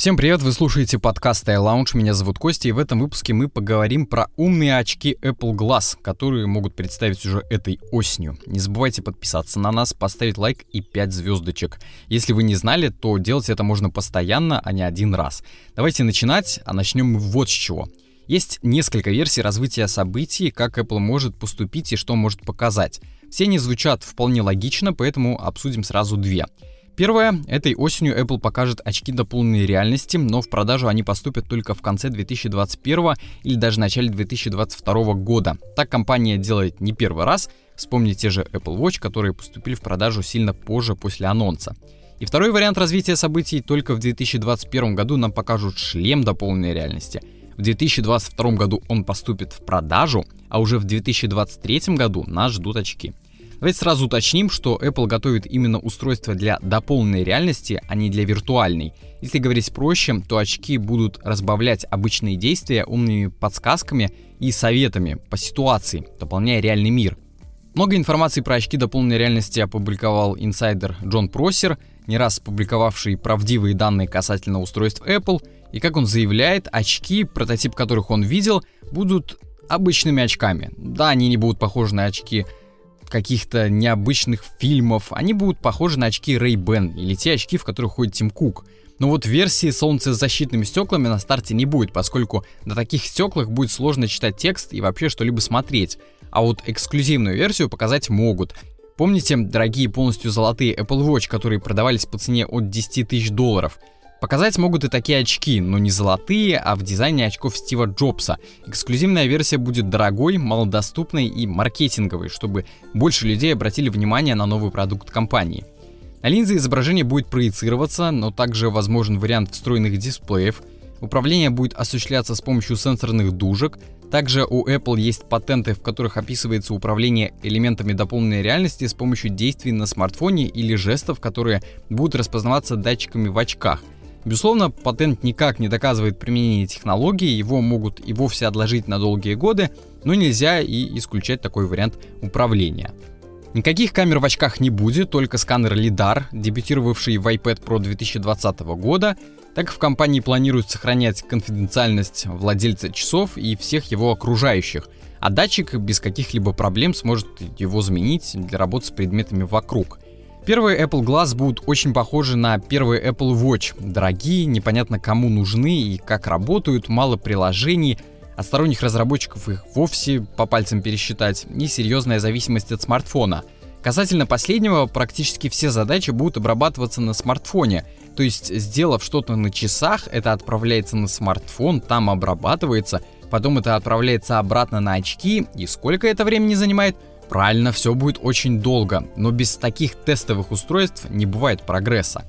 Всем привет, вы слушаете подкаст iLounge, меня зовут Костя, и в этом выпуске мы поговорим про умные очки Apple Glass, которые могут представить уже этой осенью. Не забывайте подписаться на нас, поставить лайк и 5 звездочек. Если вы не знали, то делать это можно постоянно, а не один раз. Давайте начинать, а начнем мы вот с чего. Есть несколько версий развития событий, как Apple может поступить и что может показать. Все они звучат вполне логично, поэтому обсудим сразу две. Первое. Этой осенью Apple покажет очки дополненной реальности, но в продажу они поступят только в конце 2021 или даже начале 2022 года. Так компания делает не первый раз. Вспомните те же Apple Watch, которые поступили в продажу сильно позже после анонса. И второй вариант развития событий только в 2021 году нам покажут шлем дополненной реальности. В 2022 году он поступит в продажу, а уже в 2023 году нас ждут очки. Давайте сразу уточним, что Apple готовит именно устройство для дополненной реальности, а не для виртуальной. Если говорить проще, то очки будут разбавлять обычные действия умными подсказками и советами по ситуации, дополняя реальный мир. Много информации про очки дополненной реальности опубликовал инсайдер Джон Просер, не раз публиковавший правдивые данные касательно устройств Apple, и как он заявляет, очки, прототип которых он видел, будут обычными очками. Да, они не будут похожи на очки каких-то необычных фильмов, они будут похожи на очки Ray-Ban или те очки, в которых ходит Тим Кук. Но вот версии с солнцезащитными стеклами на старте не будет, поскольку на таких стеклах будет сложно читать текст и вообще что-либо смотреть. А вот эксклюзивную версию показать могут. Помните дорогие полностью золотые Apple Watch, которые продавались по цене от 10 тысяч долларов? Показать могут и такие очки, но не золотые, а в дизайне очков Стива Джобса. Эксклюзивная версия будет дорогой, малодоступной и маркетинговой, чтобы больше людей обратили внимание на новый продукт компании. На линзе изображение будет проецироваться, но также возможен вариант встроенных дисплеев. Управление будет осуществляться с помощью сенсорных дужек. Также у Apple есть патенты, в которых описывается управление элементами дополненной реальности с помощью действий на смартфоне или жестов, которые будут распознаваться датчиками в очках – Безусловно, патент никак не доказывает применение технологии, его могут и вовсе отложить на долгие годы, но нельзя и исключать такой вариант управления. Никаких камер в очках не будет, только сканер LiDAR, дебютировавший в iPad Pro 2020 года, так как в компании планируют сохранять конфиденциальность владельца часов и всех его окружающих, а датчик без каких-либо проблем сможет его заменить для работы с предметами вокруг – Первые Apple Glass будут очень похожи на первые Apple Watch. Дорогие, непонятно кому нужны и как работают, мало приложений, а сторонних разработчиков их вовсе по пальцам пересчитать, и серьезная зависимость от смартфона. Касательно последнего, практически все задачи будут обрабатываться на смартфоне, то есть сделав что-то на часах, это отправляется на смартфон, там обрабатывается, потом это отправляется обратно на очки, и сколько это времени занимает – Правильно, все будет очень долго, но без таких тестовых устройств не бывает прогресса.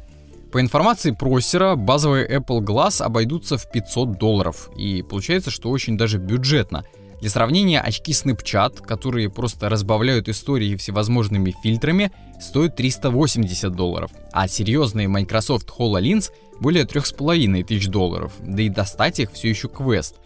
По информации просера, базовые Apple Glass обойдутся в 500 долларов, и получается, что очень даже бюджетно. Для сравнения, очки Snapchat, которые просто разбавляют истории всевозможными фильтрами, стоят 380 долларов, а серьезные Microsoft HoloLens более 3500 долларов, да и достать их все еще квест –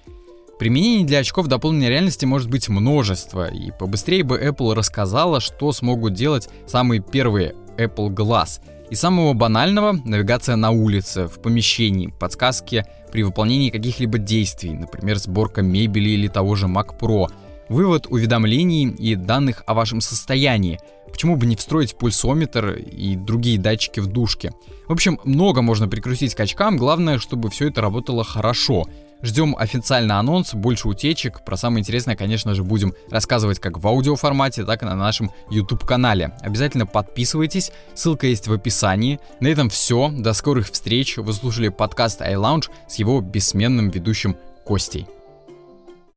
Применений для очков дополненной реальности может быть множество, и побыстрее бы Apple рассказала, что смогут делать самые первые Apple Glass. И самого банального — навигация на улице, в помещении, подсказки при выполнении каких-либо действий, например, сборка мебели или того же Mac Pro, вывод уведомлений и данных о вашем состоянии. Почему бы не встроить пульсометр и другие датчики в душке? В общем, много можно прикрутить к очкам, главное, чтобы все это работало хорошо — Ждем официальный анонс, больше утечек. Про самое интересное, конечно же, будем рассказывать как в аудиоформате, так и на нашем YouTube-канале. Обязательно подписывайтесь, ссылка есть в описании. На этом все, до скорых встреч. Вы слушали подкаст iLounge с его бессменным ведущим Костей.